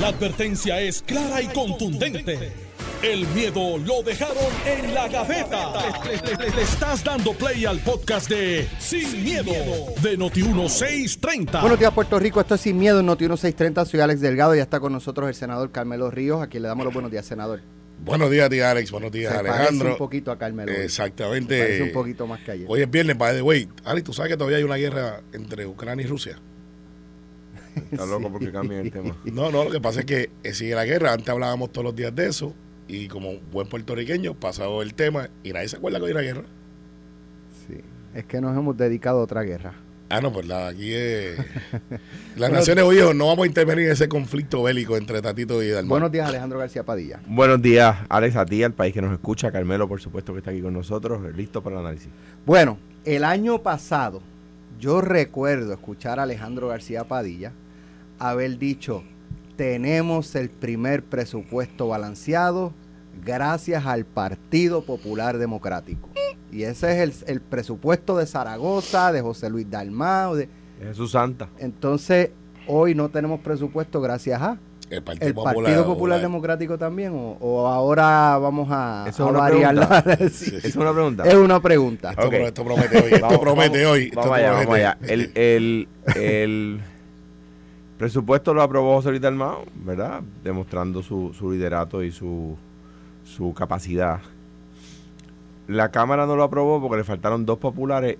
La advertencia es clara y contundente. El miedo lo dejaron en la gaveta. Le, le- le estás dando play al podcast de Sin, miedo, de Noti1630. Buenos días, Puerto Rico. Esto es Sin Miedo en Noti 1630. Soy Alex Delgado y ya está con nosotros el senador Carmelo Ríos. Aquí le damos los buenos días, senador. Buenos días, tía Alex. Buenos días, Se Alejandro. un poquito a Carmelo. Exactamente. Parece un poquito más que ayer. Hoy es viernes, by the way. Alex, tú sabes que todavía hay una guerra entre Ucrania y Rusia. Está loco porque cambia el tema. No, no, lo que pasa es que sigue la guerra. Antes hablábamos todos los días de eso. Y como buen puertorriqueño, pasado el tema y nadie se acuerda que hay una guerra. Sí. Es que nos hemos dedicado a otra guerra. Ah, no, pues la, aquí es. Las Naciones Unidas no vamos a intervenir en ese conflicto bélico entre Tatito y Dalmau. Buenos días, Alejandro García Padilla. Buenos días, Alex, a ti, al país que nos escucha, Carmelo, por supuesto, que está aquí con nosotros, listo para el análisis. Bueno, el año pasado yo recuerdo escuchar a Alejandro García Padilla haber dicho, tenemos el primer presupuesto balanceado gracias al Partido Popular Democrático. Y ese es el, el presupuesto de Zaragoza, de José Luis Dalmao. de- Jesús Santa. entonces, hoy no tenemos presupuesto gracias a el Partido el Popular. Partido Popular Democrático también. O, o ahora vamos a, Eso a es una variar la- pregunta. Sí. Sí, ¿Esa es una pregunta? Es una pregunta. Esto, Ok. pro- esto promete hoy. Esto Vamos- promete vamos- hoy. Esto Vamos allá, promete. vamos allá. El, el, el presupuesto lo aprobó José Luis Dalmau, ¿verdad? Demostrando su, su liderato y su, su capacidad. La Cámara no lo aprobó porque le faltaron dos populares.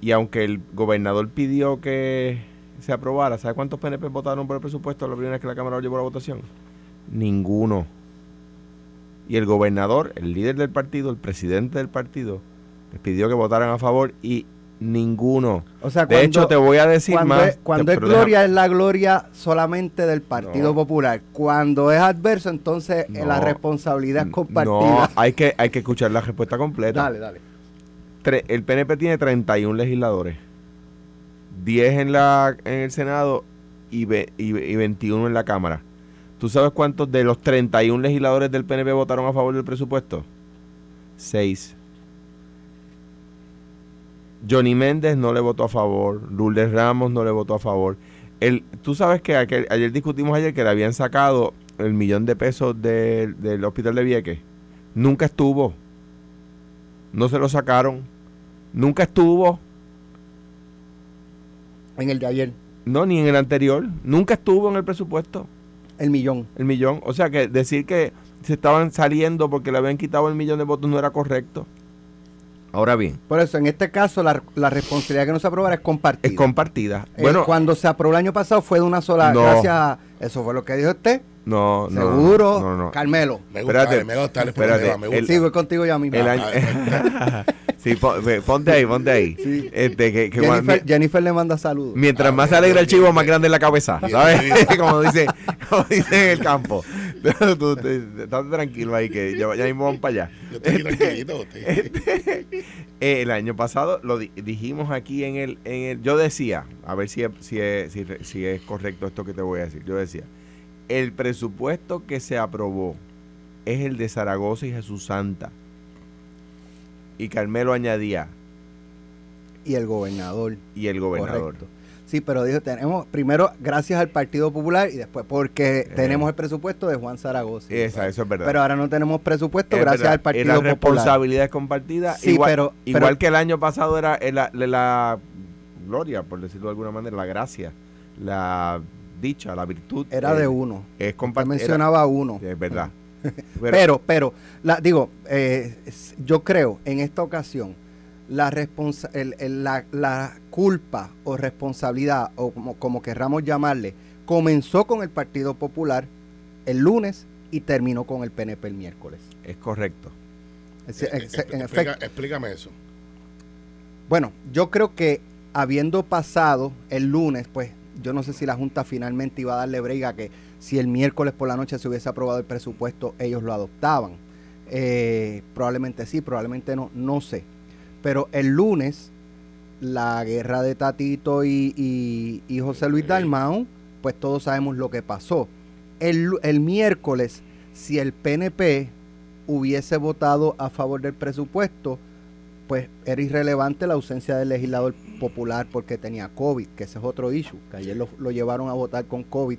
Y aunque el gobernador pidió que se aprobara, ¿sabe cuántos PNP votaron por el presupuesto la primera vez que la Cámara lo llevó a la votación? Ninguno. Y el gobernador, el líder del partido, el presidente del partido, les pidió que votaran a favor y ninguno. O sea, De hecho, te voy a decir cuando más. es, cuando es deja- gloria es la gloria solamente del Partido No. Popular. Cuando es adverso, entonces eh, No. la responsabilidad es No, compartida. hay que, hay que escuchar la respuesta completa. dale, dale. Tre- el PNP tiene 31 legisladores. 10 en, la, en el Senado y, ve- y, y 21 en la Cámara. ¿Tú sabes cuántos de los 31 legisladores del PNP votaron a favor del presupuesto? 6. Johnny Méndez no le votó a favor. Lourdes Ramos no le votó a favor. El, Tú sabes que aquel- ayer discutimos ayer que le habían sacado el millón de pesos del- del hospital de Vieques. Nunca estuvo. No se lo sacaron. Nunca estuvo. En el de ayer, No, ni en el anterior. Nunca estuvo en el presupuesto. el millón. El millón. O sea que decir que se estaban saliendo porque le habían quitado el millón de votos no era correcto. Ahora bien, Por eso, en este caso, la, la responsabilidad que no se aprobara es compartida. es compartida. Eh, Bueno, cuando se aprobó el año pasado fue de una sola. No. Gracias a. Eso fue lo que dijo usted. no, no. Seguro. No, no. Carmelo. Me gusta, Espérate, me gusta el espérate, me el- gusta. Sí, voy contigo ya mismo. El año- sí, ponte ahí, ponte ahí. Sí. Este, que, que Jennifer, Jennifer le manda saludos. mientras Ah, más se alegra el chivo, bien. más grande es la cabeza, Bien, ¿sabes? bien. como dice, como dice en el campo. Tú, estate tranquilo ahí, que ya, ya mismo vamos para allá. Yo estoy aquí tranquilito. estoy- Eh, el año pasado lo di- dijimos aquí en el, en el. Yo decía, a ver si es, si, es, si, es correcto esto que te voy a decir. Yo decía, el presupuesto que se aprobó es el de Zaragoza y Jesús Santa. Y Carmelo añadía, Y el gobernador. y el gobernador. Correcto. Sí, pero dijo, tenemos primero gracias al Partido Popular y después porque tenemos el presupuesto de Juan Zaragoza. Esa, eso es verdad. Pero ahora no tenemos presupuesto Es gracias verdad, al Partido Popular. responsabilidad es compartida. Sí, igual, pero- igual pero- que el año pasado era la, la- la gloria, por decirlo de alguna manera, la gracia, la dicha, la virtud. Era eh, de uno. Es mencionaba uno. Es verdad. Pero, pero, la, digo, eh, yo creo en esta ocasión la, responsa- el- el- la, la culpa o responsabilidad, o como, como querramos llamarle, comenzó con el Partido Popular el lunes y terminó con el PNP el miércoles. es correcto. Es- es- en explica- efecto, Explícame eso. Bueno, yo creo que habiendo pasado el lunes, pues yo no sé si la Junta finalmente iba a darle brega que si el miércoles por la noche se hubiese aprobado el presupuesto, ellos lo adoptaban. Eh, probablemente sí, probablemente no, no sé. Pero el lunes, la guerra de Tatito y, y- y José Luis Dalmau, pues todos sabemos lo que pasó. El, el miércoles, si el PNP hubiese votado a favor del presupuesto, pues era irrelevante la ausencia del legislador popular porque tenía COVID, que ese es otro issue, que ayer lo, lo llevaron a votar con COVID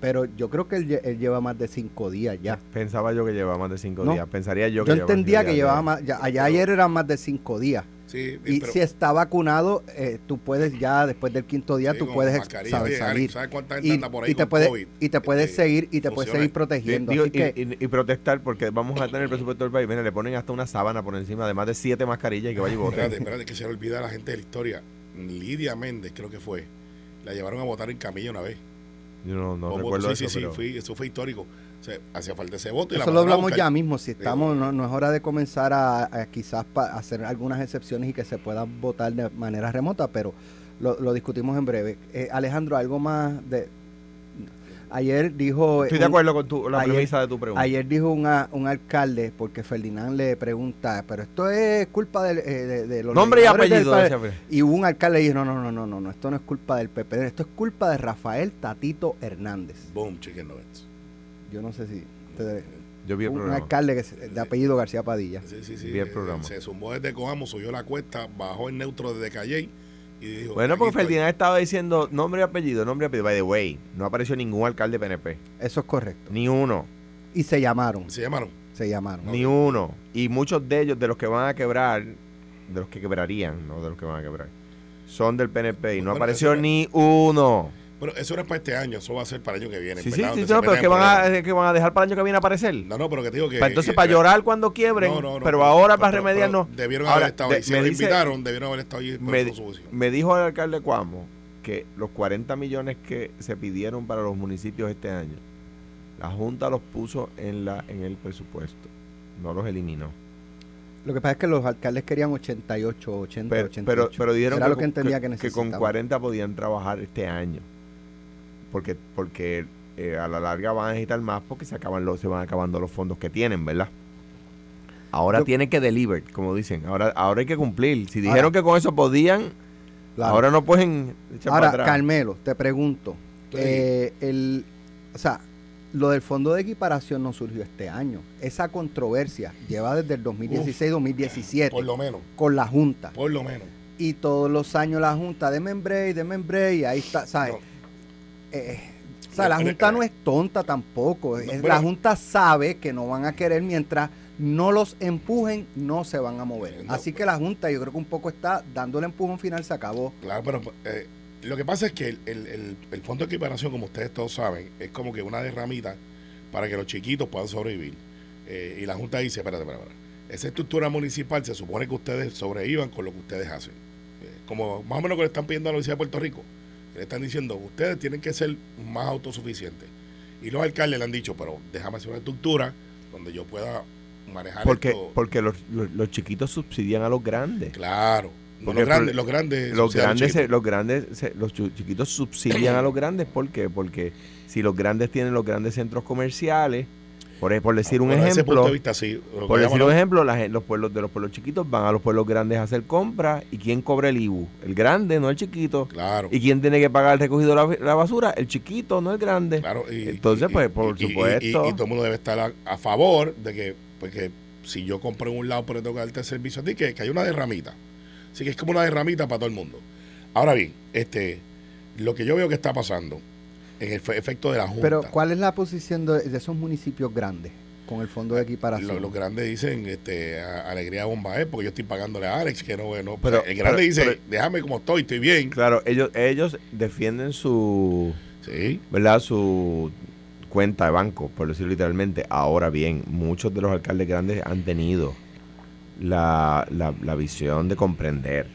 pero yo creo que él, él lleva más de cinco días ya. Pensaba yo que llevaba más de cinco No. días. Pensaría yo Yo que llevaba entendía que días llevaba más, ya- allá ayer eran más de cinco días. Sí, Y pero- si está vacunado, eh, tú puedes ya después del quinto día, Sí, tú puedes saber salir. ¿sabes cuánta gente Y, anda por ahí y te puedes, y te puedes Este, seguir y te puedes seguir protegiendo. Digo, Así que, y, y- y protestar porque vamos a tener el presupuesto del país. Mira, le ponen hasta una sábana por encima de más de siete mascarillas y que vaya y vote. Espérate, espérate, que se le olvida a la gente de la historia. Lidia Méndez, creo que fue. La llevaron a votar en camilla una vez. Yo no, no O- recuerdo sí, eso, sí, pero- sí, fui- eso fue histórico. O sea, hacía falta ese voto y la eso lo hablamos ya mismo. Si estamos, no, no es hora de comenzar a, a quizás pa- hacer algunas excepciones y que se puedan votar de manera remota, pero lo, lo discutimos en breve. Eh, Alejandro, algo más de. Ayer dijo. Estoy de acuerdo con tu, la ayer- premisa de tu pregunta. Ayer dijo una- un alcalde, porque Ferdinand le pregunta, pero esto es culpa del- eh, de, de los Nombre y del apellido. Fred. Y un alcalde dijo, no, no, no, no, no, no, esto no es culpa del PP, esto es culpa de Rafael Tatito Hernández. Boom, chicken nuggets. Yo no sé si... ustedes- Yo vi el un programa. alcalde que se- de apellido García Padilla. Sí, sí, sí. Vi el eh, programa. Se zumbó desde Coamo, subió la cuesta, bajó en neutro desde Calley y dijo. Bueno, "Aquí porque estoy". Ferdinand estaba diciendo nombre y apellido, nombre y apellido. By the way, no apareció ningún alcalde PNP. Eso es correcto. Ni uno. Y se llamaron, Se llamaron. se llamaron. Ni uno. Y muchos de ellos, de los que van a quebrar, de los que quebrarían, no de los que van a quebrar, son del PNP y no Bueno, apareció ni uno. Bueno, eso era para este año, eso va a ser para el año que viene. Sí, sí, sí, no, pero es que van, a, que van a dejar para el año que viene aparecer. No, no, pero que te digo que. Pa- entonces, que- para llorar cuando quiebren, No, no, no, pero ahora para pero- remediar pero no. Debieron Ahora, haber estado de- ahí. Si me lo dice- invitaron, debieron haber estado ahí. me, me dijo el alcalde Cuamo que los 40 millones que se pidieron para los municipios este año, la Junta los puso en, la, en el presupuesto, no los eliminó. Lo que pasa es que los alcaldes querían 88, 80, Pero, 88. pero, pero dijeron Era que, lo que con- entendía que, que con 40 podían trabajar este año. Porque, porque eh, a la larga van a necesitar más porque se, acaban los, se van acabando los fondos que tienen, ¿verdad? Ahora Yo- tienen que deliver, como dicen. Ahora, ahora hay que cumplir. Si Ahora- dijeron que con eso podían, Claro. ahora no pueden echar Ahora, para atrás. Carmelo, te pregunto, Sí. eh, el, o sea, lo del fondo de equiparación no surgió este año. Esa controversia lleva desde el 2016-2017 Por lo menos, con la Junta. por lo menos. Y todos los años la Junta, de break, de break, y ahí está, ¿sabes? No. Eh, o sea, la Junta no es tonta tampoco. Pero- la Junta sabe que no van a querer mientras no los empujen, no se van a mover. No. Así que la Junta, yo creo que un poco está dando el empujón final, se acabó. Claro, pero eh, lo que pasa es que el, el- el- el fondo de equiparación, como ustedes todos saben, es como que una derramita para que los chiquitos puedan sobrevivir. Eh, y la Junta dice, espérate, espérate, espérate. Esa estructura municipal se supone que ustedes sobrevivan con lo que ustedes hacen. Eh, como más o menos que le están pidiendo a la Universidad de Puerto Rico. Le están diciendo, ustedes tienen que ser más autosuficientes. Y los alcaldes le han dicho, pero déjame hacer una estructura donde yo pueda manejar Porque, esto. porque los, los, los chiquitos subsidian a los grandes. Claro. No, los, grandes, los grandes. Los grandes, chiquitos. los grandes, se- los chiquitos subsidian a los grandes. ¿Por qué? Porque si los grandes tienen los grandes centros comerciales, por, por decir un ejemplo, punto de vista, sí. Por decir un ejemplo, la los pueblos de los pueblos chiquitos van a los pueblos grandes a hacer compras y quién cobra el IBU, el grande, no el chiquito. Claro. ¿Y quién tiene que pagar el recogido de la, la basura? El chiquito, no el grande. Claro, y- Entonces, y- pues, por y- supuesto. Y, y todo el mundo debe estar a, a favor de que, porque si yo compro en un lado, pero tengo que darte el servicio a ti, que, que hay una derramita. Así que es como una derramita para todo el mundo. Ahora bien, este, lo que yo veo que está pasando en el fe- efecto de la Junta. Pero, ¿cuál es la posición de, de esos municipios grandes con el fondo de equiparación? lo- los grandes dicen este, a- alegría bomba, ¿eh? porque yo estoy pagándole a Alex, que no, no Pero- o sea, el grande pero- dice, pero- déjame como estoy, estoy bien. Claro, ellos, ellos defienden su, Sí, ¿verdad? Su cuenta de banco, por decirlo literalmente. Ahora bien, muchos de los alcaldes grandes han tenido la, la, la visión de comprender,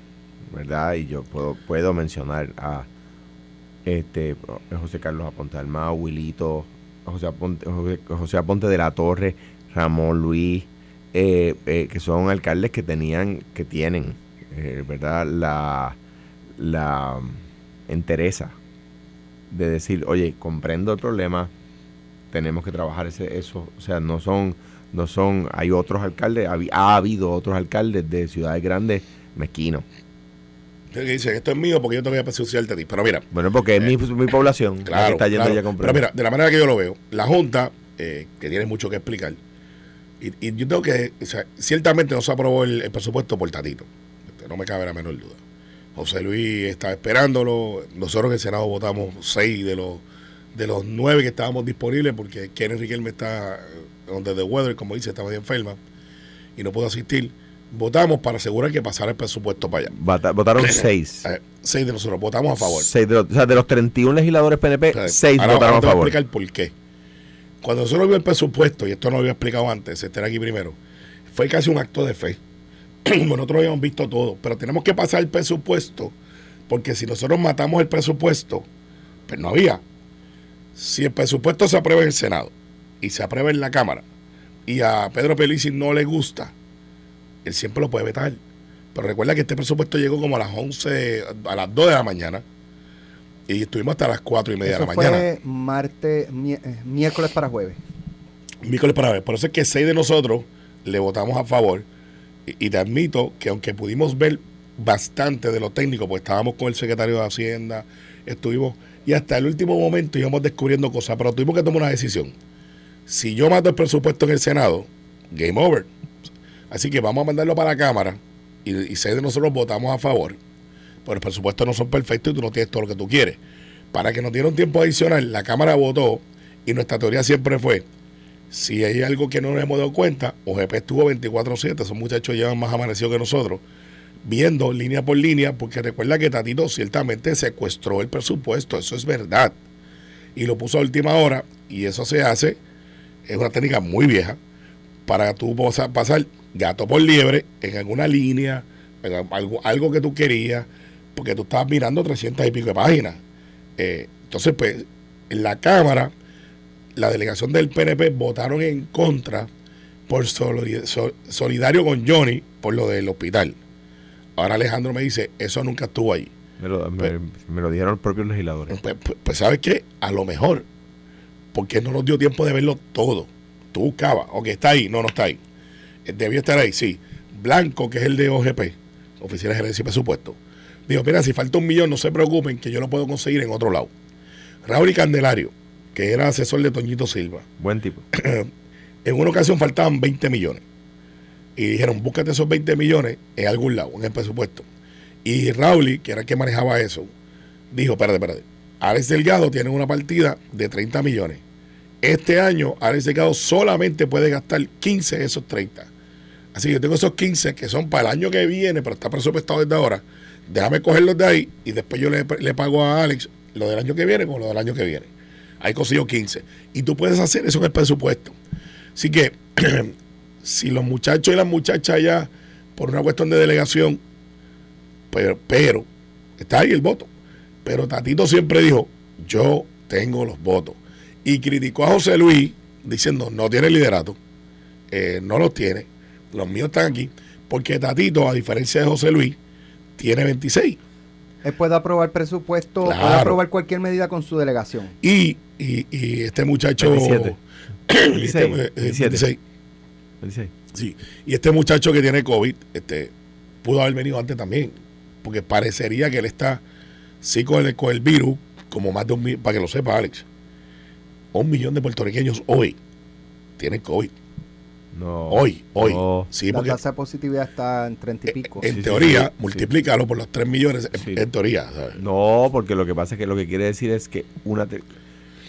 ¿verdad? Y yo puedo, puedo mencionar a este José Carlos Aponte Almao, Wilito, José Aponte, José, Aponte de la Torre, Ramón Luis, eh, eh, que son alcaldes que tenían, que tienen, eh, ¿verdad? La, la entereza de decir, oye, comprendo el problema, tenemos que trabajar ese, eso, o sea, no son, no son, hay otros alcaldes, habi- ha habido otros alcaldes de ciudades grandes mezquinos. Que dice, esto es mío porque yo te voy a presuciarte a ti. Pero mira, Bueno, porque es mi, mi población la que Claro, está yendo claro. ya a. Pero mira, de la manera que yo lo veo, la Junta, eh, que tiene mucho que explicar, y, y yo tengo que, o sea, ciertamente no se aprobó el, el presupuesto por Tatito, Este, no me cabe la menor duda. José Luis está esperándolo, nosotros en el Senado votamos seis de los de los nueve que estábamos disponibles, porque Kenneth Riquelme está donde The Weather, como dice, estaba enferma y no pudo asistir, votamos para asegurar que pasara el presupuesto para allá. Vota- votaron seis. Eh, seis de nosotros votamos a favor. Seis de los, o sea, de los 31 legisladores PNP, O sea, seis ahora- votaron ahora a te voy favor. explicar por qué. Cuando nosotros vimos el presupuesto, y esto no lo había explicado antes, este era aquí primero, fue casi un acto de fe. nosotros habíamos visto todo, pero tenemos que pasar el presupuesto, porque si nosotros matamos el presupuesto, pues no había. Si el presupuesto se aprueba en el Senado y se aprueba en la Cámara, y a Pedro Pelici no le gusta, él siempre lo puede vetar. Pero recuerda que este presupuesto llegó como a las 11, a las 2 de la mañana, y estuvimos hasta las 4 y media Eso de la mañana. martes, mi- eh, miércoles para jueves. miércoles para ver. Por eso es que seis de nosotros le votamos a favor. Y, y te admito que aunque pudimos ver bastante de lo técnico, pues estábamos con el secretario de Hacienda, estuvimos, y hasta el último momento íbamos descubriendo cosas, pero tuvimos que tomar una decisión. Si yo mato el presupuesto en el Senado, game over. Así que vamos a mandarlo para la Cámara y, y seis de nosotros votamos a favor. Pero los presupuestos no son perfectos y tú no tienes todo lo que tú quieres. Para que nos diera un tiempo adicional, la Cámara votó y nuestra teoría siempre fue, si hay algo que no nos hemos dado cuenta, OGP estuvo 24-7, esos muchachos llevan más amanecido que nosotros, viendo línea por línea, porque recuerda que Tatito ciertamente secuestró el presupuesto, eso es verdad, y lo puso a última hora, y eso se hace, es una técnica muy vieja, para tú pasar gato por liebre en alguna línea, en algo, algo que tú querías, porque tú estabas mirando 300 y pico de páginas. Eh, entonces, pues, en la Cámara, la delegación del PNP votaron en contra por solid- sol- solidario con Johnny por lo del hospital. Ahora Alejandro me dice, eso nunca estuvo ahí. Me lo, me- me lo dijeron los propios legisladores. Pues, pues- pues, ¿sabes qué? A lo mejor, porque no nos dio tiempo de verlo todo. Tú buscabas, ok, está ahí, no, no está ahí. Eh, Debió estar ahí, sí. Blanco, que es el de OGP, Oficina de Gerencia y Presupuesto, dijo, mira, si falta un millón, no se preocupen, que yo lo puedo conseguir en otro lado. Raúl y Candelario, que era asesor de Toñito Silva, Buen tipo. en una ocasión faltaban 20 millones. Y dijeron, búscate esos 20 millones en algún lado, en el presupuesto. Y Rauli, que era el que manejaba eso, dijo, espérate, espérate. Alex Delgado tiene una partida de 30 millones. Este año, Alex Delgado solamente puede gastar 15 de esos 30. Así que yo tengo esos 15 que son para el año que viene, pero está presupuestado desde ahora. Déjame cogerlos de ahí y después yo le, pago a Alex lo del año que viene con lo del año que viene. Ahí consiguió 15. Y tú puedes hacer eso en el presupuesto. Así que si los muchachos y las muchachas ya, por una cuestión de delegación, pero, pero está ahí el voto. Pero Tatito siempre dijo, yo tengo los votos. Y criticó a José Luis diciendo, no tiene liderato, eh, no los tiene, los míos están aquí, porque Tatito, a diferencia de José Luis, tiene 26. Él puede aprobar presupuesto, puede aprobar cualquier medida con su delegación. Y, y, y este muchacho... 27. este, 26, eh, 27. 26. Dice, Sí, y este muchacho que tiene COVID, este, pudo haber venido antes también, porque parecería que él está, sí, con el, con el virus, como más de un para que lo sepa Alex, un millón de puertorriqueños hoy tienen COVID. No. Hoy, hoy. no. Sí, la porque tasa de positividad está en 30 y pico. en Sí, teoría, sí, sí. multiplícalo por los 3 millones, en- Sí. en teoría, ¿sabes? No, porque lo que pasa es que lo que quiere decir es que una te-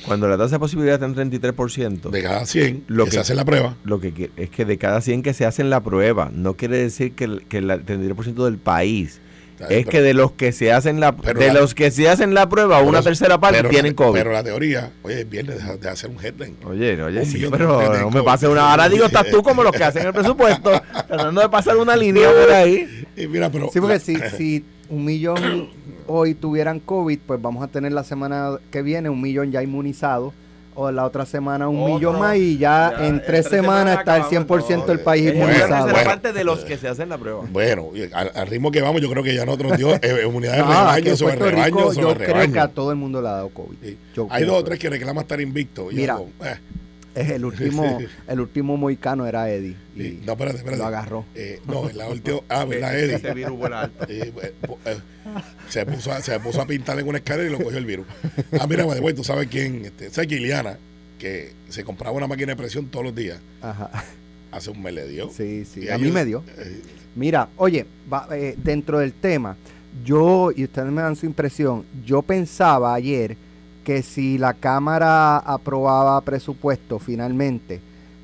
cuando la tasa de posibilidad está en 33%, De cada 100 Lo que, que- se hace la prueba, lo que es que de cada 100 que se hacen la prueba, no quiere decir que el, que el 33% del país. Es Pero- que de los que se hacen la de la- los que se hacen la prueba, una tercera parte la- tienen COVID. Pero la teoría, oye, es viernes de, de hacer un headline. Oye, oye, sí, de pero no me pase una. Ahora digo, estás tú como los que hacen el presupuesto, tratando de pasar una línea por ahí. Y mira, pero Sí, porque la- si, si un millón hoy tuvieran COVID, pues vamos a tener la semana que viene un millón ya inmunizado. O la otra semana un Otro. millón más y ya, Ya, en tres semanas está el acabamos 100% del país Es inmunizado. bueno. parte de los que se hacen la prueba. Bueno, y al, al ritmo que vamos, yo creo que ya nosotros dio eh, inmunidad de No, aquí rebaño sobre Puerto rebaño Rico, sobre yo creo rebaño. que a todo el mundo le ha dado COVID. Sí. Hay dos o tres que reclaman estar invicto. Mira. yo, eh, Es el último, el último moicano era Eddie. Y sí. no, espérate, espérate. lo agarró. Eh, no, en la última. Ah, ¿verdad, Ese Eddie? virus vuela alto. Eh, eh, se, puso a, se puso a pintar en una escalera y lo cogió el virus. Ah, mira, güey, tú sabes quién. Este, ¿Sabes que Iliana, que se compraba una máquina de presión todos los días, Ajá. hace un mes le dio? Sí, sí. Y A mí me dio. eh, Mira, oye, va- eh, dentro del tema, yo, y ustedes me dan su impresión, yo pensaba ayer que si la Cámara aprobaba presupuesto finalmente,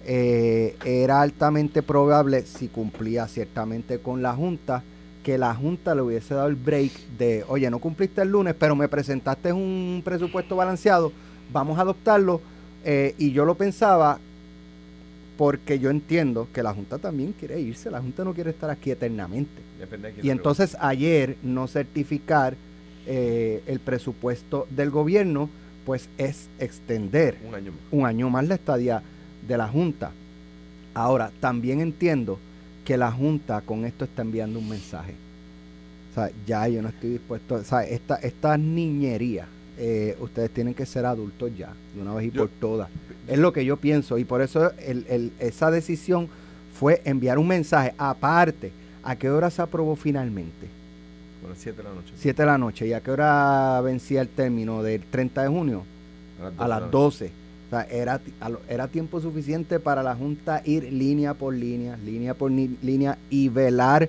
eh, era altamente probable, si cumplía ciertamente con la Junta, que la Junta le hubiese dado el break de, oye, no cumpliste el lunes, pero me presentaste un presupuesto balanceado, vamos a adoptarlo. Eh, y yo lo pensaba porque yo entiendo que la Junta también quiere irse, la Junta no quiere estar aquí eternamente. y entonces ayer no certificar eh, el presupuesto del gobierno, pues es extender un año más, un año más la estadía de la Junta. Ahora, también entiendo que la Junta con esto está enviando un mensaje. O sea, ya yo no estoy dispuesto, o sea, esta, esta niñería, eh, ustedes tienen que ser adultos ya, de una vez y por todas. Es lo que yo pienso y por eso el, esa decisión fue enviar un mensaje aparte. ¿A qué hora se aprobó finalmente? Las 7 de la noche. 7 de la noche. ¿Y a qué hora vencía el término del 30 de junio? A las 12. O sea, era, era tiempo suficiente para la Junta ir línea por línea, línea por línea y velar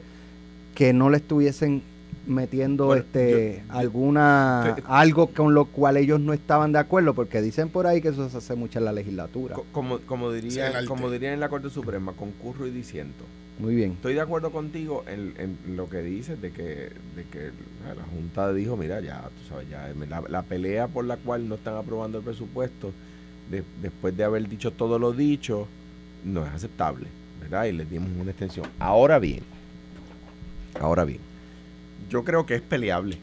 que no le estuviesen metiendo este alguna algo con lo cual ellos no estaban de acuerdo porque dicen por ahí que eso se hace mucho en la legislatura como como diría como diría en la Corte Suprema concurro y disiento muy bien estoy de acuerdo contigo en, lo que dices de que de que la junta dijo mira ya tú sabes ya la, pelea por la cual no están aprobando el presupuesto después de haber dicho todo lo dicho no es aceptable verdad y le dimos una extensión ahora bien ahora bien yo creo que es peleable.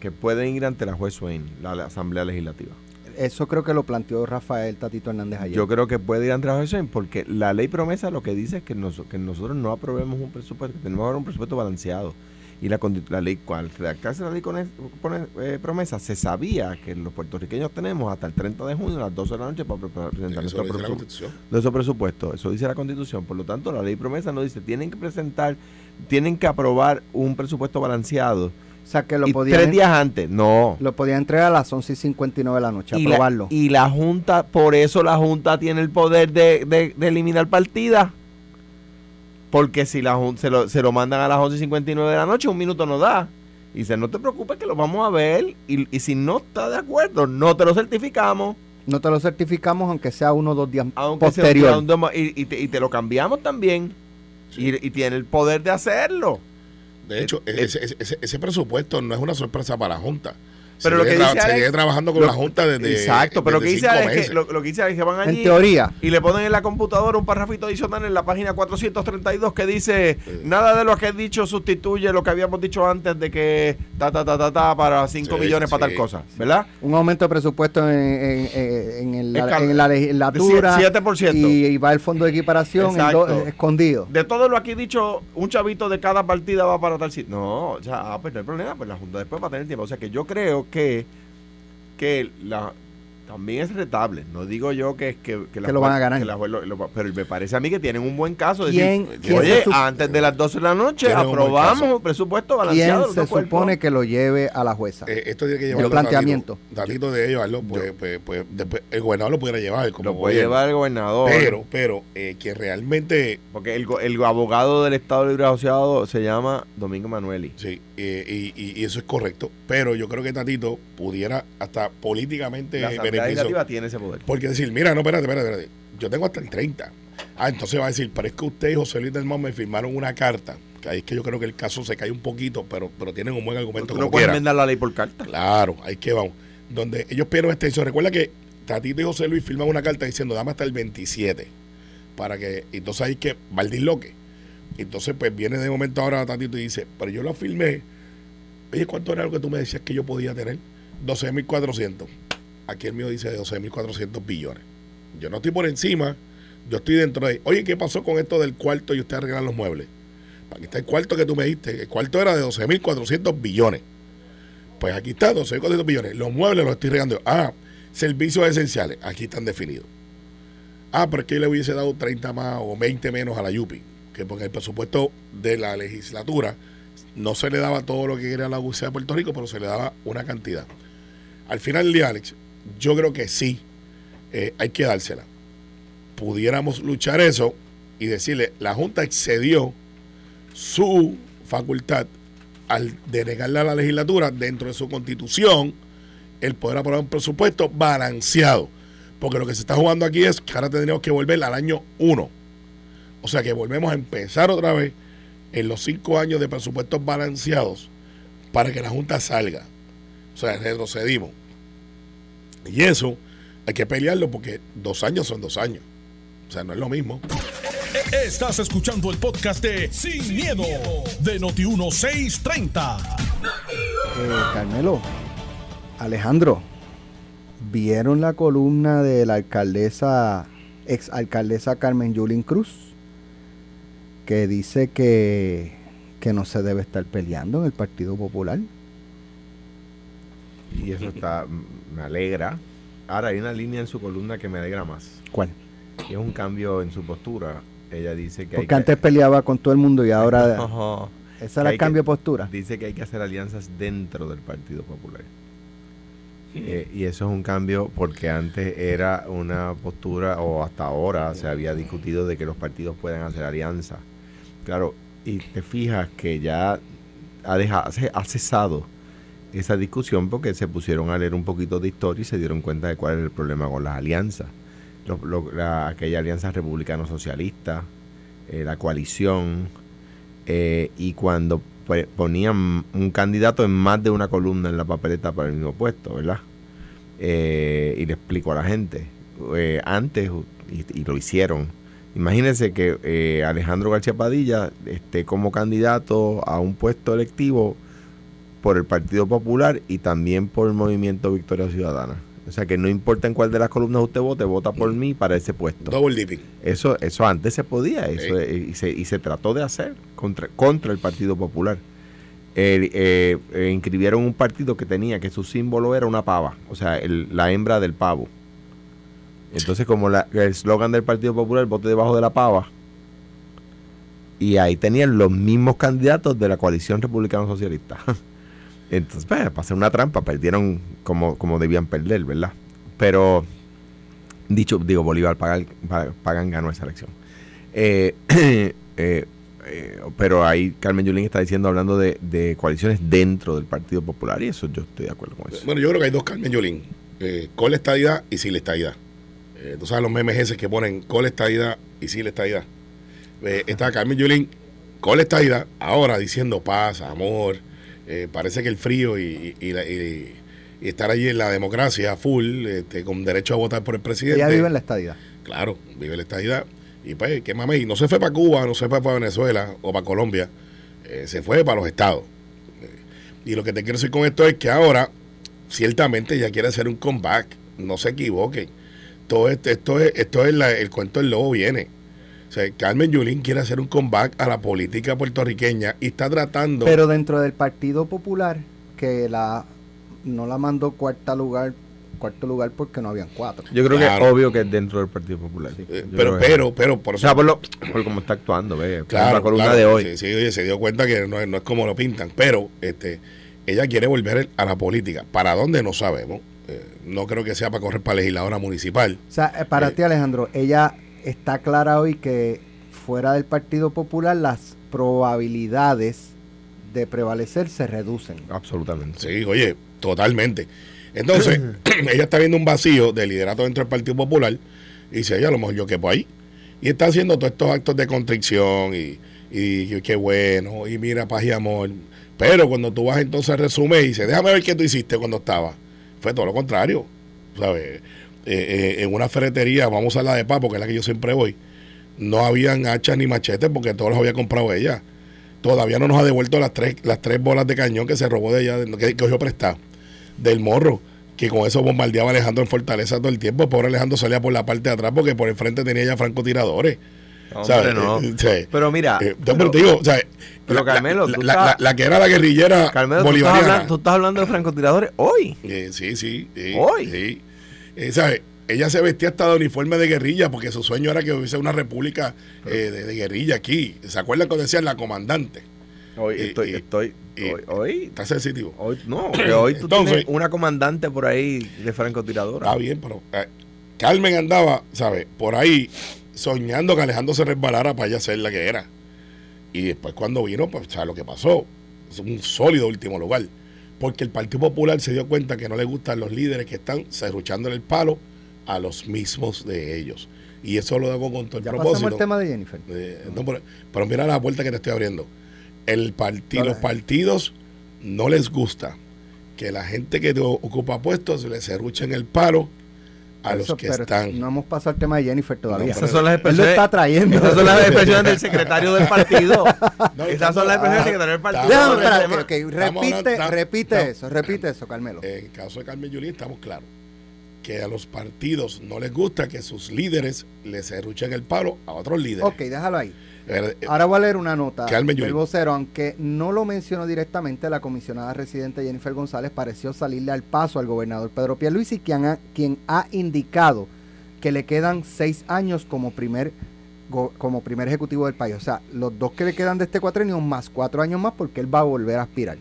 Que pueden ir ante la juez Swain, la, Asamblea Legislativa. Eso creo que lo planteó Rafael Tatito Hernández ayer. Yo creo que puede ir ante la Swain porque la ley promesa lo que dice es que, que nosotros no aprobemos un presupuesto, que tenemos ahora un presupuesto balanceado. Y la, la ley, cual redactarse la ley con eh, promesa, se sabía que los puertorriqueños tenemos hasta el 30 de junio a las 12 de la noche para presentar nuestro presupuesto. De esos presupuestos. Eso dice la Constitución. Por lo tanto, la ley promesa no dice tienen que presentar tienen que aprobar un presupuesto balanceado. O sea, que lo podían. Tres días antes, no. Lo podían entregar a las 11 y 59 de la noche, y aprobarlo. y la Junta, por eso la Junta tiene el poder de, eliminar partidas. Porque si la se lo, se lo mandan a las 11 y 59 de la noche, un minuto no da. Y dice, no te preocupes que lo vamos a ver. Y, si no está de acuerdo, no te lo certificamos. No te lo certificamos aunque sea uno o dos días aunque posterior. y, y te lo cambiamos también. Y, tiene el poder de hacerlo. De hecho, ese, ese, presupuesto no es una sorpresa para la Junta. Pero lo que dice trabajando con la Junta desde Exacto, pero lo que dice es que lo, que dice es que van allí en teoría. y le ponen en la computadora un parrafito adicional en la página 432 que dice nada de lo que he dicho sustituye lo que habíamos dicho antes de que ta ta ta ta, ta para 5 millones para tal cosa, ¿verdad? Un aumento de presupuesto en, en, en, la legislatura 7% y, va el fondo de equiparación escondido. De todo lo aquí dicho, un chavito de cada partida va para tal sitio. No, o sea, ah, pues no hay problema, pues la Junta después va a tener tiempo, o sea que yo creo que, que la, también es retable. No digo yo que, que, que, lo van a ganar. pero me parece a mí que tienen un buen caso. De oye, antes de las 12 de la noche aprobamos un presupuesto balanceado. ¿Quién se supone que lo lleve a la jueza? Eh, esto tiene que llevar el planteamiento. Datito de ellos, pues, pues, pues, después el gobernador lo pudiera llevar. Como lo puede llevar el gobernador. Pero, pero, eh, que realmente. Porque el, el abogado del Estado Libre Asociado se llama Domingo Manueli. Sí, y, y, eso es correcto. Pero yo creo que Tatito pudiera hasta políticamente la tiene ese poder. Porque decir, mira, no, espérate, espérate, espérate. Yo tengo hasta el 30. Ah, entonces va a decir, pero es que usted y José Luis del Mon me firmaron una carta. Que ahí es que yo creo que el caso se cae un poquito, pero, pero tienen un buen argumento. no pueden enmendar la ley por carta. Claro, ahí que vamos. Donde ellos pidieron extensión. Recuerda que Tatito y José Luis firman una carta diciendo, dame hasta el 27. Para que, entonces ahí que va el disloque. Entonces, pues viene de momento ahora Tatito y dice, pero yo lo firmé. Oye, ¿cuánto era lo que tú me decías que yo podía tener? 12.400 aquí el mío dice de 12.400 billones. Yo no estoy por encima, yo estoy dentro de... Oye, ¿qué pasó con esto del cuarto y usted arregla los muebles? Aquí está el cuarto que tú me diste. El cuarto era de 12.400 billones. Pues aquí está, 12.400 billones. Los muebles los estoy regando. Ah, servicios esenciales. Aquí están definidos. Ah, pero es que le hubiese dado 30 más o 20 menos a la Yupi. Que porque el presupuesto de la legislatura no se le daba todo lo que quería la UCA de Puerto Rico, pero se le daba una cantidad. Al final del día, Alex, yo creo que sí, eh, hay que dársela. Pudiéramos luchar eso y decirle, la Junta excedió su facultad al denegarle a la legislatura dentro de su constitución el poder aprobar un presupuesto balanceado. Porque lo que se está jugando aquí es que ahora tendríamos que volver al año 1. O sea que volvemos a empezar otra vez en los cinco años de presupuestos balanceados para que la Junta salga. O sea, retrocedimos. Y eso hay que pelearlo porque dos años son dos años. O sea, no es lo mismo. Estás escuchando el podcast de Sin, miedo, de Noti1630. Eh, Carmelo, Alejandro, ¿vieron la columna de la alcaldesa, ex alcaldesa Carmen Yulín Cruz? Que dice que, que no se debe estar peleando en el Partido Popular. Y eso está, me alegra. Ahora hay una línea en su columna que me alegra más. ¿Cuál? Y es un cambio en su postura. Ella dice que Porque hay antes peleaba con todo el mundo y ahora... ¿Ese que era el cambio que- de postura? Dice que hay que hacer alianzas dentro del Partido Popular. Eh, y eso es un cambio porque antes era una postura, o hasta ahora se había discutido de que los partidos puedan hacer alianzas. Claro, y te fijas que ya ha, dejado, ha cesado esa discusión porque se pusieron a leer un poquito de historia y se dieron cuenta de cuál es el problema con las alianzas. Lo- lo- la- aquella alianza republicano-socialista, eh, la coalición, eh, y cuando ponían un candidato en más de una columna en la papeleta para el mismo puesto, ¿verdad? Eh, y le explico a la gente. Eh, antes, y, y lo hicieron, imagínense que Alejandro García Padilla esté como candidato a un puesto electivo por el Partido Popular y también por el Movimiento Victoria Ciudadana. O sea que no importa en cuál de las columnas usted vote, vota por mí para ese puesto. Double dipping. Eso, eso antes se podía, eso, y, se, y se trató de hacer contra, contra el Partido Popular. Eh, eh, inscribieron un partido que tenía que su símbolo era una pava, o sea, el- la hembra del pavo. Entonces, como la- el eslogan del Partido Popular, vote debajo de la pava, y ahí tenían los mismos candidatos de la coalición republicano socialista. Entonces, pues, para hacer una trampa, perdieron como, como debían perder, ¿verdad? Pero, dicho, digo, Bolívar Pagan, Pa- Pagan ganó esa elección. Eh, eh, eh, pero ahí Carmen Yulín está diciendo, hablando de, de coaliciones dentro del Partido Popular, y eso yo estoy de acuerdo con eso. Bueno, yo creo que hay dos Carmen Yolín. Eh, con la estadidad y sin la estadidad. Eh, tú sabes los memes esos que ponen con la estadidad y sin la estadidad. Está Carmen Yulín con la estadidad, ahora diciendo paz, amor. Eh, parece que el frío y, y- y estar allí en la democracia full, este, con derecho a votar por el presidente. Ella vive en la estadidad. Claro, vive la estadidad. Y pues, qué mame, y no se fue para Cuba, no se fue para Venezuela o para Colombia, eh, se fue para los estados. Eh, y lo que te quiero decir con esto es que ahora, ciertamente, ella quiere hacer un comeback. No se equivoquen. Todo esto, esto es, esto es la- el cuento del lobo viene. O sea, Carmen Yulín quiere hacer un comeback a la política puertorriqueña y está tratando. Pero dentro del Partido Popular, que la no la mandó cuarta lugar, cuarto lugar porque no habían cuatro. Yo creo que es obvio que es dentro del Partido Popular. eh, pero, pero, pero, por O eso. sea, por, lo, por cómo está actuando, ve. por Claro, la columna claro. de hoy. Sí, sí, oye, se dio cuenta que no es, no es como lo pintan, pero este, ella quiere volver a la política. ¿Para dónde? No sabemos. Eh, no creo que sea para correr para legisladora municipal. O sea, eh, para Eh. ti Alejandro, ella está clara hoy que fuera del Partido Popular las probabilidades de prevalecer se reducen. Absolutamente. Sí, oye, totalmente. Entonces, ella está viendo un vacío de liderato dentro del Partido Popular y dice, ella a lo mejor yo quepo ahí. Y está haciendo todos estos actos de constricción y, y, y qué bueno, y mira, paz y amor. Pero cuando tú vas entonces a resumen y dices, déjame ver qué tú hiciste cuando estaba. Fue todo lo contrario. ¿Sabes? Eh, eh, en una ferretería, vamos a la de Papo, que es la que yo siempre voy, no habían hachas ni machetes porque todos los había comprado ella. Todavía no nos ha devuelto las tres, las tres bolas de cañón que se robó de ella, que, que cogió prestado del morro, que con eso bombardeaba a Alejandro en Fortaleza todo el tiempo. Pobre Alejandro salía por la parte de atrás porque por el frente tenía ya francotiradores. Hombre, no. Eh, sí. Pero mira, Eh, pero- te digo, la, Carmelo, la- tú la- estás- la- la que era la guerrillera Carmelo, tú estás, bolivariana. hablando, tú estás hablando de francotiradores hoy. Eh, sí, sí. sí, Hoy. sí. Eh, ¿sabes? Ella se vestía hasta de uniforme de guerrilla porque su sueño era que hubiese una república eh, de, de guerrilla aquí. ¿Se acuerdan cuando decían la comandante? Hoy Y- estoy, y- hoy, hoy, Está sensitivo. hoy- no, que hoy tú Entonces- tienes una comandante por ahí de francotiradora. Está bien, pero eh, Carmen andaba, ¿sabes? Por ahí soñando que Alejandro se resbalara para ella ser la que era. Y después cuando vino, pues, ¿sabes lo que pasó? Es un sólido último lugar. Porque el Partido Popular se dio cuenta que no le gustan los líderes que están cerruchando el palo a los mismos de ellos. Y eso lo hago con todo el Ya propósito. el tema de Jennifer. Eh, no, pero, pero mira la puerta que te estoy abriendo. El parti- Dale. los partidos no les gusta que la gente que ocupa puestos le cerruchen el palo a los eso, que pero están. No hemos pasado el tema de Jennifer todavía. No, Esas son las Él lo expresiones. está trayendo. Esas son las expresiones del secretario del partido. No, Esas son las expresiones del secretario del partido. Déjame, espera, estamos repite, repite estamos- eso, repite eso, Carmelo. En el caso de Carmen Yulín estamos claros que a los partidos no les gusta que sus líderes le cerruchen el palo a otros líderes. ok, déjalo ahí. Eh, Ahora voy a leer una nota Carmen del vocero, aunque no lo mencionó directamente, la comisionada residente Jennifer González pareció salirle al paso al gobernador Pedro Pierluisi, quien ha, quien ha indicado que le quedan seis años como primer como primer ejecutivo del país. O sea, los dos que le quedan de este cuatrenio más cuatro años más porque él va a volver a aspirar.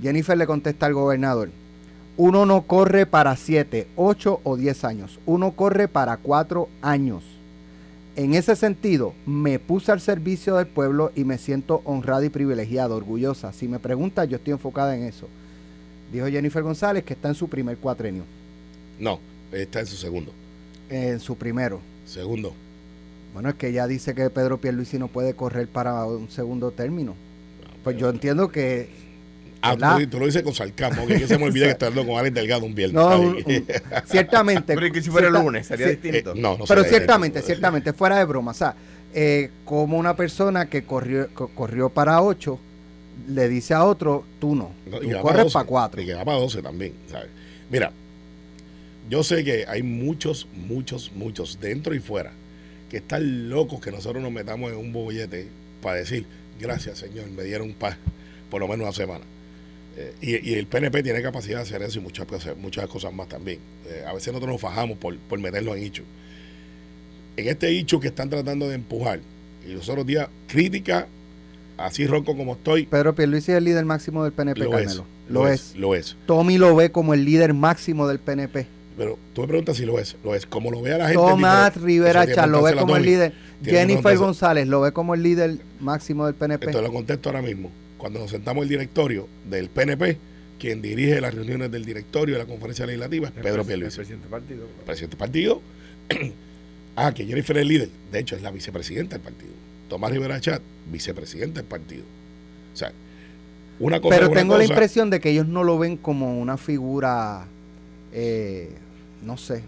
Jennifer le contesta al gobernador, uno no corre para siete, ocho o diez años, uno corre para cuatro años. En ese sentido, me puse al servicio del pueblo y me siento honrada y privilegiada, orgullosa. Si me preguntas, yo estoy enfocada en eso. Dijo Jennifer González que está en su primer cuatrenio, no, está en su segundo. en su primero. Segundo. Bueno, es que ella dice que Pedro Pierluisi no puede correr para un segundo término. Pues yo entiendo que... Ah, tú, tú lo dices con sarcasmo, que se me olvida que estoy hablando con Alex Delgado un viernes. No, un- un- ciertamente... Pero ¿y que si fuera el cierta- lunes, sería sí, distinto. Eh, no, no Pero ciertamente, distinto. ciertamente, fuera de broma, o sea, eh, como una persona que corrió, co- corrió para 8, le dice a otro, tú no, No, tú corres 12, para 4. Y que va para 12 también, ¿sabes? Mira, yo sé que hay muchos, muchos, muchos, dentro y fuera, que están locos que nosotros nos metamos en un bollete para decir, gracias Señor, me dieron paz por lo menos una semana. Eh, y, y el PNP tiene capacidad de hacer eso y muchas cosas, muchas cosas más también. Eh, a veces nosotros nos fajamos por, por meterlo en hecho. En este hecho que están tratando de empujar, y los otros días, crítica, así ronco como estoy, Pedro Pierluisi es el líder máximo del PNP, lo es. Lo, es. Lo es. Tommy lo ve como el líder máximo del PNP. Pero tú me preguntas si lo es. Lo es. Como lo ve a la gente. Tomás. Rivera Char lo ve como el líder. Jennifer. González lo ve como el líder máximo del PNP. Esto lo contesto ahora mismo. Cuando nos sentamos el directorio del PNP, quien dirige las reuniones del directorio de la conferencia legislativa es Pedro El Pierluisi. presidente del partido. El presidente del partido. ah, que Jennifer es el líder. De hecho, es la vicepresidenta del partido. Tomás Rivera Chat, vicepresidenta del partido. O sea, una cosa Pero una tengo la impresión de que ellos no lo ven como una figura, eh, no sé.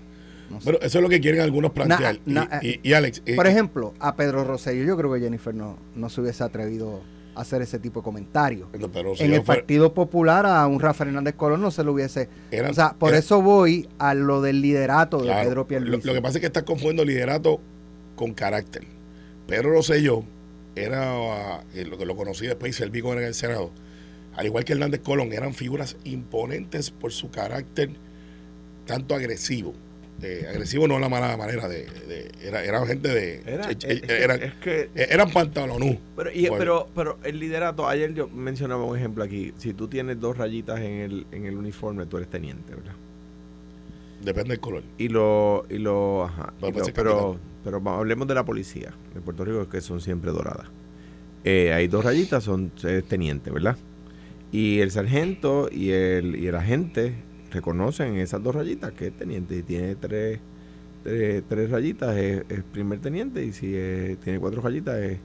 no sé. Bueno, eso es lo que quieren algunos plantear. Na- na- y, y- y Alex, eh, Por ejemplo, a Pedro Rosselló, yo creo que Jennifer no, no se hubiese atrevido a hacer ese tipo de comentarios. no, pero si en el Partido Popular a un Rafael Hernández Colón no se lo hubiese... o sea, por eso voy a lo del liderato de Claro, Pedro Pierluisi. lo que pasa es que estás confundiendo liderato con carácter. Pedro Rosselló era, ah, eh, lo que lo conocí después y serví con en el Senado, al igual que Hernández Colón, eran figuras imponentes por su carácter tanto agresivo. Eh, agresivo no es la mala manera de... de- era, era gente de... Era, eh, es, eh, eran, es que eran pantalonú. Pero, y- Bueno. pero, pero el liderato, ayer yo mencionaba un ejemplo aquí. Si tú tienes dos rayitas en el, en el uniforme, tú eres teniente, ¿verdad? Depende del color. Y lo, y lo, ajá, Pero y lo- pero, hablemos de la policía de Puerto Rico, que son siempre doradas. Eh, hay dos rayitas, son teniente, ¿verdad? Y el sargento y el, y el agente reconocen esas dos rayitas que es teniente. Y tiene tres, tres, tres rayitas, es, es primer teniente. Y si es- tiene cuatro rayitas, es,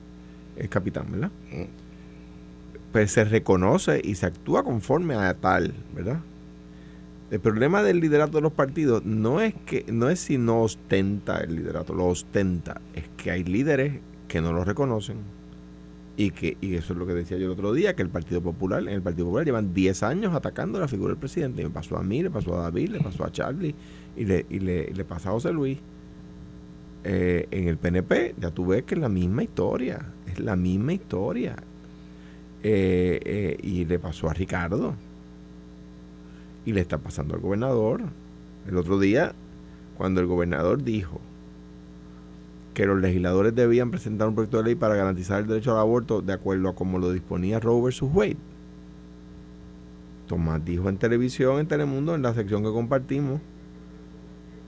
es capitán, ¿verdad? Mm. Pues se reconoce y se actúa conforme a tal, ¿verdad? El problema del liderato de los partidos no es que no es si no ostenta el liderato, lo ostenta, es que hay líderes que no lo reconocen y que y eso es lo que decía yo el otro día, que el Partido Popular, en el Partido Popular llevan 10 años atacando la figura del presidente, y me pasó a mí, le pasó a David, le pasó a Charlie y le y le, le pasa a José Luis. Eh, en el PNP ya tú ves que es la misma historia, es la misma historia. Eh, eh, y le pasó a Ricardo y le está pasando al gobernador. El otro día, cuando el gobernador dijo que los legisladores debían presentar un proyecto de ley para garantizar el derecho al aborto de acuerdo a como lo disponía Roe versus Wade. Tomás dijo en televisión, en Telemundo, en la sección que compartimos,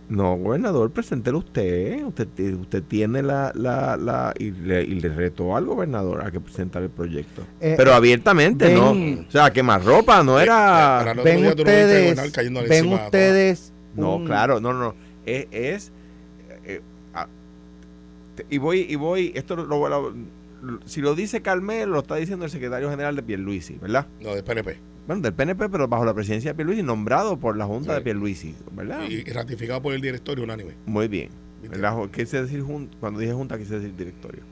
No, gobernador, preséntelo usted. Usted, usted tiene la... la, la y, le, y le retó al gobernador a que presentara el proyecto. Eh, Pero abiertamente, ven- ¿no? O sea, quemar ropa, no era... Para no- ven ustedes, ven ustedes. No, claro, no, no. Es. es, eh, y voy, y voy, esto lo, voy a- Si lo dice Carmelo, lo está diciendo el secretario general de Pierluisi, ¿verdad? No, de PNP. Bueno, del PNP, pero bajo la presidencia de Pierluisi, nombrado por la Junta Sí. de Pierluisi, ¿verdad? Y, y ratificado por el directorio unánime. Muy bien. ¿verdad? Quise decir jun- cuando dije junta, quise decir directorio.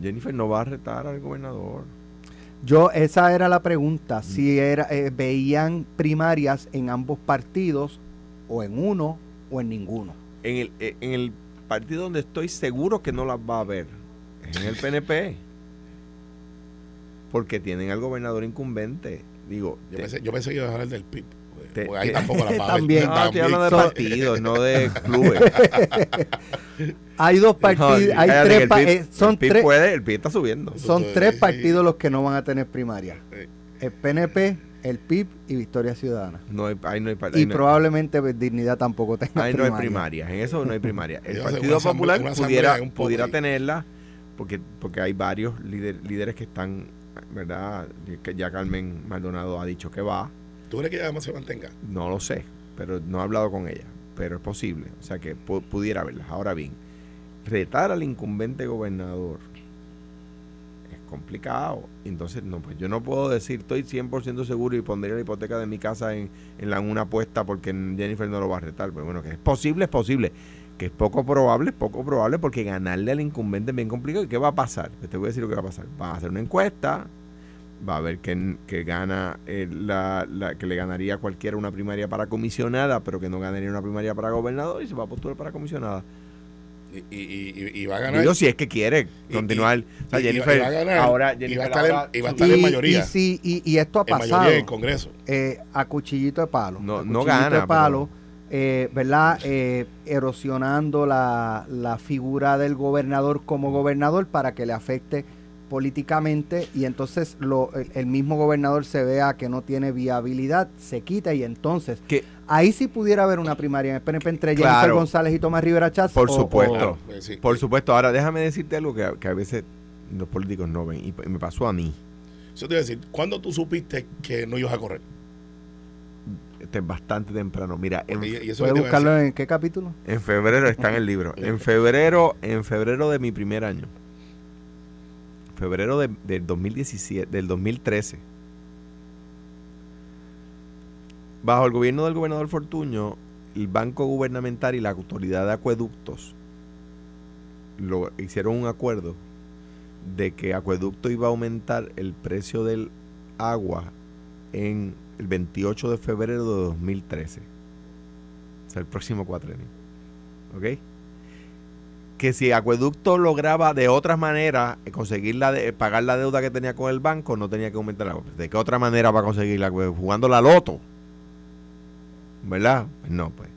Jennifer no va a retar al gobernador. Yo, esa era la pregunta, si era, eh, veían primarias en ambos partidos, o en uno, o en ninguno. En el, eh, en el partido donde estoy seguro que no las va a ver, es en el PNP. Porque tienen al gobernador incumbente. Digo, Yo te- pensé, yo pensé que iba a hablar del PIB. Porque Te- ahí tampoco la va a ver. También. no, estoy hablando de partidos, no de clubes. Hay dos No, partidos, hay tres, el pa- PIB eh, son el PIB tres, puede, el PIB está subiendo. son tres partidos los que no van a tener primaria. Sí. El PNP, el PIB y Victoria Ciudadana. No hay, ahí no hay, Y ahí no hay- probablemente pues, Dignidad tampoco tenga ahí no hay primaria. primarias, en eso no hay primaria. El Partido Popular pudiera, pudiera tenerla, porque, porque hay varios líder- líderes que están, ¿verdad? Que ya Carmen Maldonado ha dicho que va. ¿Tú crees que ella además se mantenga? No lo sé, pero no he hablado con ella. Pero es posible, o sea que pu- pudiera verlas. Ahora bien, retar al incumbente gobernador complicado. Entonces, no, pues yo no puedo decir, estoy 100% seguro y pondría la hipoteca de mi casa en, en la, una apuesta porque Jennifer no lo va a retar. Pero bueno, que es posible, es posible. Que es poco probable, es poco probable porque ganarle al incumbente es bien complicado. ¿Y qué va a pasar? Pues te voy a decir lo que va a pasar. Va a hacer una encuesta, va a ver que, que gana eh, la, la- que le ganaría cualquiera una primaria para comisionada, pero que no ganaría una primaria para gobernador y se va a postular para comisionada. Y, y, va a ganar. Digo, si es que quiere Y- continuar. o sea, y- y- Jennifer, y va a ganar, ahora, y Jennifer va a estar en- ahora- y va a estar en mayoría. Y, sí, y, y esto ha en pasado mayoría en el Congreso. eh, a cuchillito de palo. No- a no cuchillito gana, de palo, eh, ¿verdad? Eh, erosionando la, la figura del gobernador como gobernador para que le afecte políticamente y entonces lo, el, el mismo gobernador se vea que no tiene viabilidad, se quita y entonces Que- ahí sí pudiera haber una primaria en el PNP entre Claro. Jennifer González y Tomás Rivera Chávez. Por supuesto. Claro, pues sí. Por supuesto, ahora déjame decirte algo que, a- que a veces los políticos no ven y, y me pasó a mí. Eso te iba a decir, ¿cuándo tú supiste que no ibas a correr? Este es bastante temprano. Mira, en, Y, y eso ¿Puede que te iba a buscarlo en qué capítulo? en febrero está en el libro. En febrero, en febrero de mi primer año. Febrero de- del 2017, del 2013. Bajo el gobierno del gobernador Fortuño, el Banco Gubernamental y la Autoridad de Acueductos lo, hicieron un acuerdo de que Acueducto iba a aumentar el precio del agua en el 28 de febrero de 2013. O sea, el próximo cuatrenio. ¿Ok? Que si Acueducto lograba de otra manera eh, conseguir la de, pagar la deuda que tenía con el banco, no tenía que aumentar agua. ¿De qué otra manera va a conseguirla? Pues, Jugando la loto. ¿Verdad? Pues no, pues.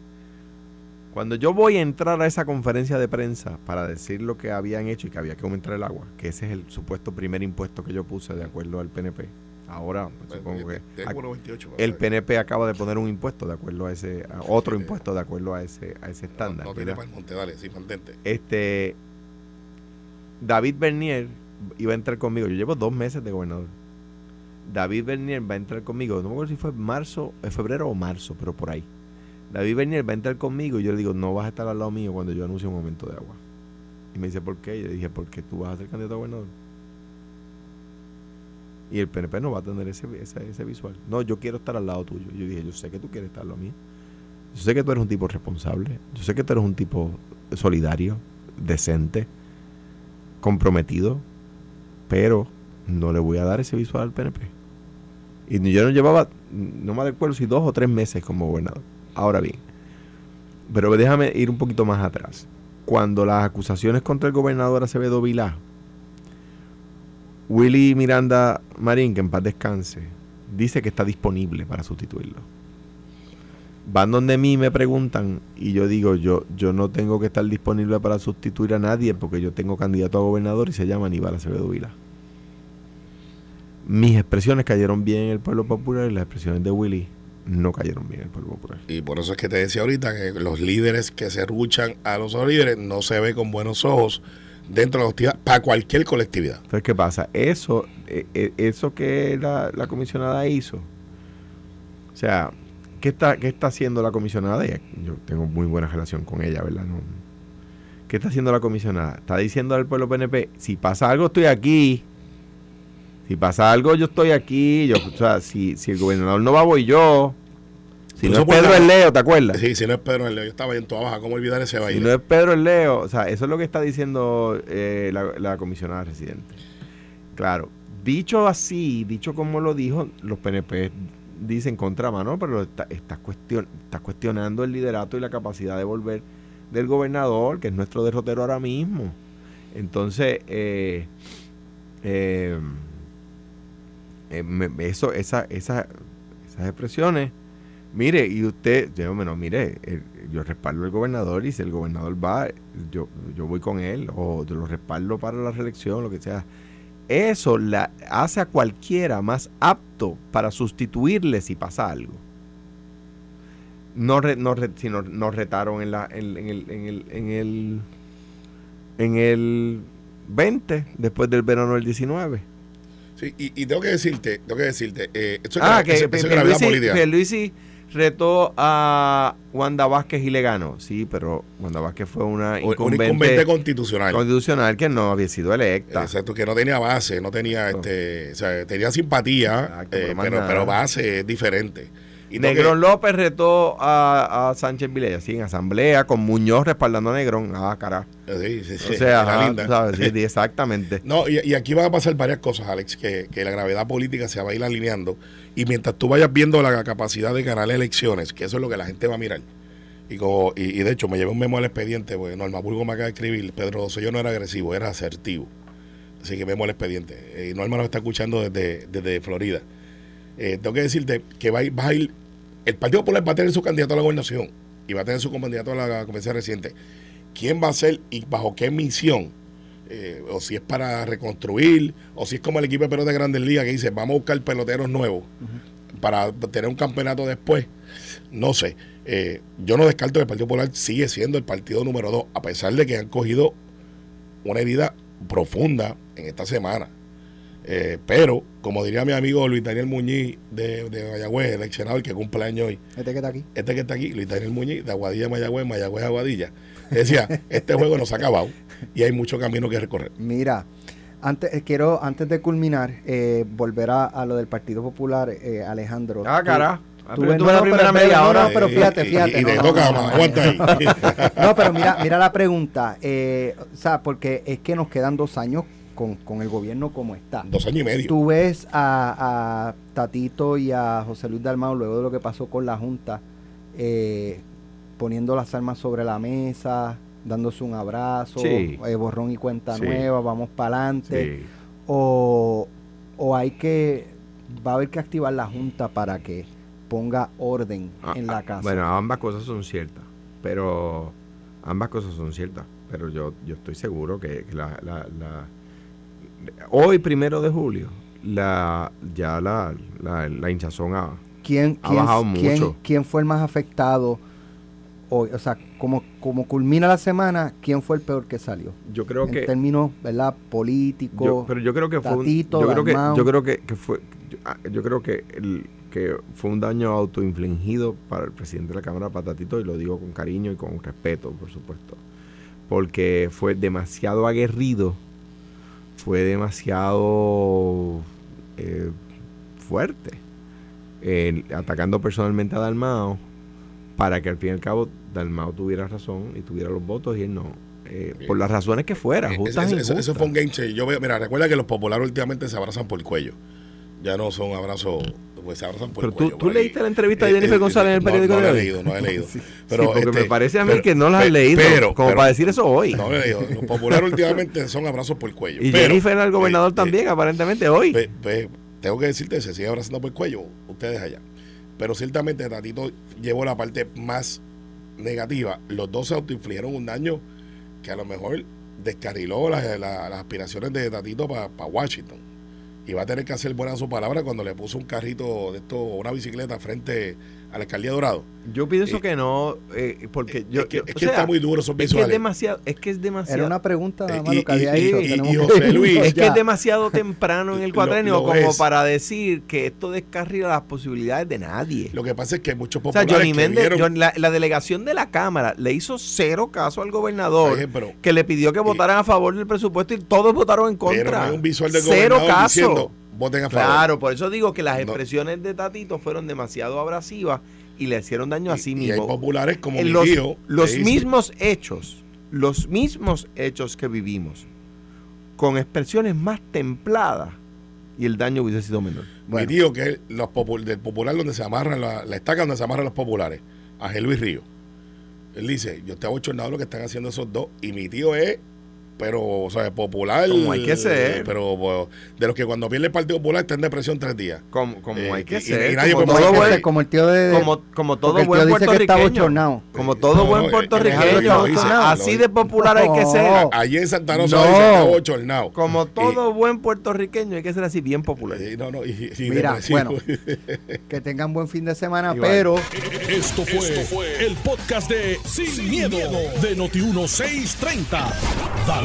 Cuando yo voy a entrar a esa conferencia de prensa para decir lo que habían hecho y que había que aumentar el agua, que ese es el supuesto primer impuesto que yo puse de acuerdo al PNP. Ahora, pues, supongo que Te- te- uno 28, el. PNP acaba de poner un impuesto de acuerdo a ese, a otro impuesto de acuerdo a ese, a ese estándar. No, no tiene para el monte, dale, sí, mantente. Este David Bernier iba a entrar conmigo. Yo llevo dos meses de gobernador. David Bernier va a entrar conmigo. No me acuerdo si fue marzo, eh, febrero o marzo, pero por ahí. David Bernier va a entrar conmigo y yo le digo, no vas a estar al lado mío cuando yo anuncie un aumento de agua. Y me dice, ¿por qué? Y yo dije, porque tú vas a ser candidato a gobernador. Y el PNP no va a tener ese, ese, ese visual. No, yo quiero estar al lado tuyo. Yo dije, yo sé que tú quieres estar lado mío. Yo sé que tú eres un tipo responsable. Yo sé que tú eres un tipo solidario, decente, comprometido. Pero no le voy a dar ese visual al PNP. Y yo no llevaba, no me recuerdo si dos o tres meses como gobernador. Ahora bien, pero déjame ir un poquito más atrás. Cuando las acusaciones contra el gobernador Acevedo Vilá, Willy Miranda Marín, que en paz descanse, dice que está disponible para sustituirlo. Van donde mí me preguntan y yo digo, yo, yo no tengo que estar disponible para sustituir a nadie porque yo tengo candidato a gobernador y se llama Aníbal Acevedo Vilá. Mis expresiones cayeron bien en el pueblo popular y las expresiones de Willy no cayeron bien el pueblo popular. Y por eso es que te decía ahorita que los líderes que se ruchan a los líderes no se ve con buenos ojos dentro de la hostilidad para cualquier colectividad. Entonces, ¿qué pasa? Eso, eh, eh, eso que la, comisionada hizo, o sea, ¿qué está, ¿qué está haciendo la comisionada? Yo tengo muy buena relación con ella, ¿verdad? ¿Qué está haciendo la comisionada? Está diciendo al pueblo PNP, si pasa algo estoy aquí. Si pasa algo yo estoy aquí. Yo, o sea, si, si el gobernador no va, voy yo. Si no es Pedro el Leo, ¿te acuerdas? Sí, si no es Pedro el Leo, yo estaba en toda baja, ¿cómo olvidar ese Si baile? no es Pedro el Leo, o sea, eso es lo que está diciendo eh, la, la comisionada residente. Claro, dicho así, dicho como lo dijo, los PNP dicen contra mano, pero está- estás, cuestion, estás cuestionando el liderato y la capacidad de volver del gobernador, que es nuestro derrotero ahora mismo. Entonces, eh, eh, eh, eso, esa, esa, esas expresiones Mire, y usted, yo, bueno, mire, eh, yo respaldo al gobernador y si el gobernador va, yo, yo voy con él o yo lo respaldo para la reelección, lo que sea. Eso la hace a cualquiera más apto para sustituirle si pasa algo. No, re- no re- si no- nos retaron en, la, en, en el, en, el, en, el, en el 20, después del verano del 19. Sí, y, y tengo que decirte, tengo que decirte, eh, esto es, Ah, que eso- eso política. Pierluisi retó a Wanda Vázquez y le ganó. Sí, pero Wanda Vázquez fue una Un- un incumbente, incumbente constitucional. constitucional que no había sido electa. Exacto, que no tenía base, no tenía, este, o sea, tenía simpatía, Exacto, eh, pero pero base es diferente. Y Negrón que- López retó a, a Sánchez Vilella, sí, en asamblea, con Muñoz respaldando a Negrón. Ah, carajo. Sí, sí, sí, O sea, era ajá, linda. tú sabes, sí, sí, exactamente. No, y, y aquí van a pasar varias cosas, Alex, que, que la gravedad política se va a ir alineando. Y mientras tú vayas viendo la capacidad de ganar elecciones, que eso es lo que la gente va a mirar. Y, como, y, y de hecho, me llevé un memo al expediente, porque Norma Burgo me acaba de escribir, Pedro Rosselló no era agresivo, era asertivo. Así que memo al expediente. Eh, Y Norma nos está escuchando desde, desde Florida. Eh, tengo que decirte que va a, ir, va a ir- el Partido Popular va a tener su candidato a la gobernación y va a tener su candidato a la convención reciente. ¿Quién va a ser y bajo qué misión? Eh, o si es para reconstruir, o si es como el equipo de pelota de Grandes Ligas que dice, vamos a buscar peloteros nuevos para tener un campeonato después. No sé. Eh, yo no descarto que el Partido Popular sigue siendo el partido número dos, a pesar de que han cogido una herida profunda en esta semana. Eh, pero, como diría mi amigo Luis Daniel Muñiz de, de Mayagüez, el ex senador que cumple años hoy, Este que está aquí. este que está aquí, Luis Daniel Muñiz, de Aguadilla, Mayagüez, Mayagüez, Aguadilla, decía, este juego no se ha acabado y hay mucho camino que recorrer. Mira, antes eh, quiero, antes de culminar, eh, volver a, a lo del Partido Popular, eh, Alejandro. Ah, Tú- carajo. Ah, tú ves- no, primera pero- media hora. no, pero fíjate, fíjate, Y, no, te no, toca, no, más, no. aguanta ahí. No, pero mira, mira la pregunta. Eh, o sea, porque es que nos quedan dos años con, con el gobierno como está. Dos años y medio. Tú ves a, a Tatito y a José Luis Dalmau, luego de lo que pasó con la Junta, eh, poniendo las armas sobre la mesa, dándose un abrazo, Sí. eh, borrón y cuenta Sí. nueva, vamos para adelante. Sí. O, o hay que, va a haber que activar la Junta para que ponga orden Ah, en la ah, casa. Bueno, ambas cosas son ciertas, pero ambas cosas son ciertas, pero yo, yo estoy seguro que, que la, la- la- hoy primero de julio la ya la, la, la hinchazón ha ¿Quién, ha quién- bajado mucho. quién fue el más afectado hoy? O sea, como, como culmina la semana, ¿quién fue el peor que salió? yo creo en que términos, ¿verdad? Políticos. pero yo creo que fue un- Tatito, yo creo que yo creo que, que fue yo, ah, yo creo que el, que fue un daño autoinfligido para el presidente de la Cámara Patatito y lo digo con cariño y con respeto, por supuesto, porque fue demasiado aguerrido, fue demasiado eh, fuerte, eh, atacando personalmente a Dalmao para que al fin y al cabo Dalmao tuviera razón y tuviera los votos y él no. eh, por las razones que fuera, Eh, justas Eso injustas. fue un game changer. Yo mira, recuerda que los populares últimamente se abrazan por el cuello. Ya no son abrazos, pues se abrazan por Pero el tú, cuello. tú leíste la entrevista de Eh, Jennifer eh, González en el no, periódico no de la he hoy. leído, no he leído. Sí, Pero, porque este, me parece a mí pero- que no la has leído. pero- como pero- para decir eso hoy. No he leído. Los populares últimamente son abrazos por el cuello. y Jennifer el gobernador eh, también, aparentemente hoy. Tengo que decirte, se sigue abrazando por el cuello, ustedes allá. Pero ciertamente Tatito llevó la parte más negativa. Los dos se autoinfligieron un daño que a lo mejor descarriló las, las- las aspiraciones de Tatito para Washington. Y va a tener que hacer buena su palabra cuando le puso un carrito de esto, una bicicleta frente a la alcaldía de Dorado. Yo pienso Eh, que no, eh, porque yo. es que, es que sea, está muy duro esos Es que es visuales. demasiado. Es que es demasiado. Era una pregunta nada Eh, más y- lo que había y- hecho. y- tenemos y José Luis, es que ya. es demasiado temprano en el Lo- lo como es. para decir que esto descarrila las posibilidades de nadie. Lo que pasa es que hay muchos o sea, populares Johnny Méndez, vieron- John- la, la delegación de la Cámara le hizo cero caso al gobernador Oye, pero- que le pidió que votaran a favor del presupuesto y todos votaron en contra. pero no hay un visual del cero gobernador caso. diciendo, voten a favor. Claro, por eso digo que las No. expresiones de Tatito fueron demasiado abrasivas y le hicieron daño a sí y, y hay mismo. populares como mi los, tío. los mismos hechos, los mismos hechos que vivimos, con expresiones más templadas, y el daño hubiese sido menor. Mi tío, que es los popu- del popular donde se amarran, la, la estaca donde se amarran los populares, a Luis Río. Él dice, yo estoy abochornado de lo que están haciendo esos dos. Y mi tío es, pero, o sea, popular. Como hay que ser. Pero pues, de los que cuando pierde el Partido Popular está en depresión tres días. Como, como Eh, hay que y- ser, y nadie como, todo buen, como el tío de... como, como todo buen puertorriqueño. bochornado. Como todo No, buen no, puertorriqueño. así de popular hay que ser. Allí en Santa Rosa No. dice, está abochornado. Como todo buen puertorriqueño hay que ser así bien popular. Eh, no, no, y- y Mira, depresivo. bueno. Que tengan buen fin de semana, Igual. pero... Esto fue, el podcast de Sin, miedo, de Noti1630.